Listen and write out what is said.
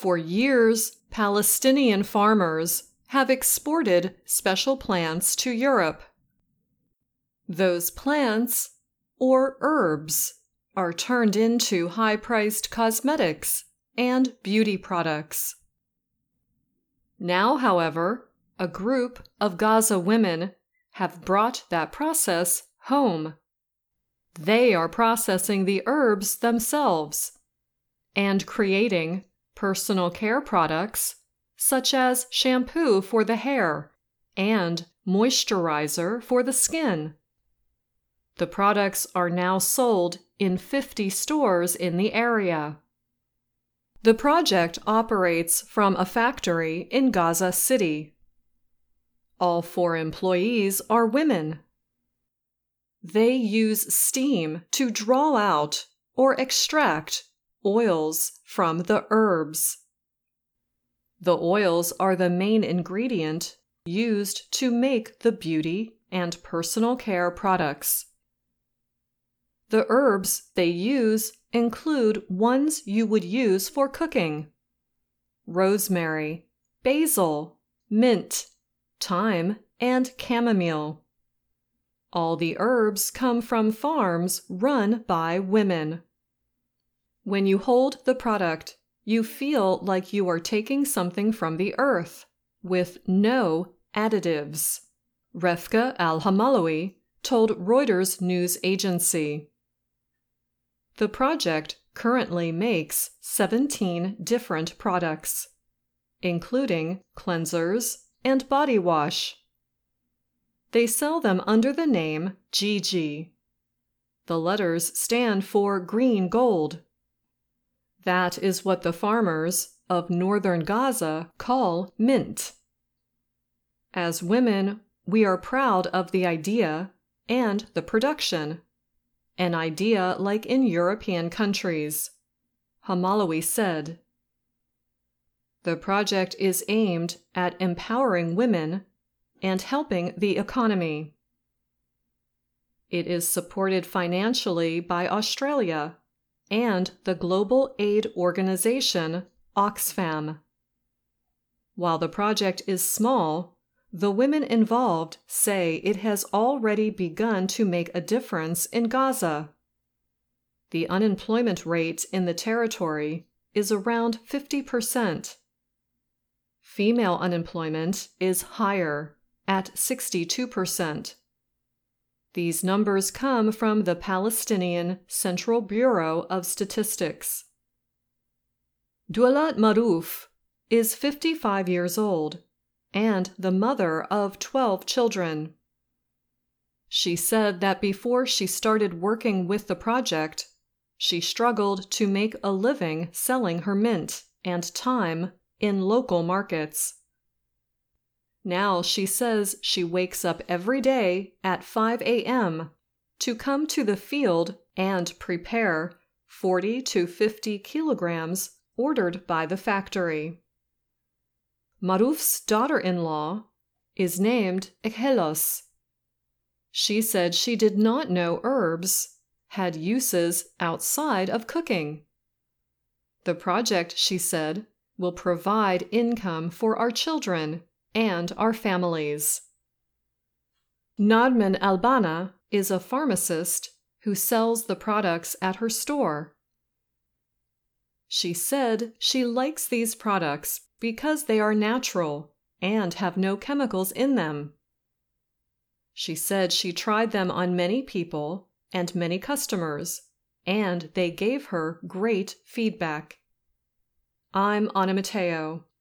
For years, Palestinian farmers have exported special plants to Europe. Those plants, or herbs, are turned into high priced cosmetics and beauty products. Now, however, a group of Gaza women have brought that process home. They are processing the herbs themselves and creating personal care products such as shampoo for the hair and moisturizer for the skin. The products are now sold in 50 stores in the area. The project operates from a factory in Gaza City. All four employees are women. They use steam to draw out or extract oils from the herbs. The oils are the main ingredient used to make the beauty and personal care products. The herbs they use include ones you would use for cooking rosemary, basil, mint, thyme, and chamomile. All the herbs come from farms run by women. When you hold the product, you feel like you are taking something from the earth with no additives. Refka Al Hamalawi told Reuters news agency. The project currently makes 17 different products, including cleansers and body wash. They sell them under the name GG. The letters stand for green gold. That is what the farmers of northern Gaza call mint. As women, we are proud of the idea and the production an idea like in European countries. Hamalawi said. The project is aimed at empowering women and helping the economy. It is supported financially by Australia and the global aid organization Oxfam. While the project is small, the women involved say it has already begun to make a difference in Gaza. The unemployment rate in the territory is around 50%. Female unemployment is higher, at 62%. These numbers come from the Palestinian Central Bureau of Statistics. Dualat Maruf is 55 years old and the mother of 12 children. She said that before she started working with the project, she struggled to make a living selling her mint and thyme in local markets. Now she says she wakes up every day at 5 a.m. to come to the field and prepare 40 to 50 kilograms ordered by the factory. Maruf's daughter in law is named Ekhelos. She said she did not know herbs had uses outside of cooking. The project, she said, will provide income for our children and our families. Nadman Albana is a pharmacist who sells the products at her store. She said she likes these products because they are natural and have no chemicals in them. She said she tried them on many people and many customers, and they gave her great feedback. I'm Anna Matteo.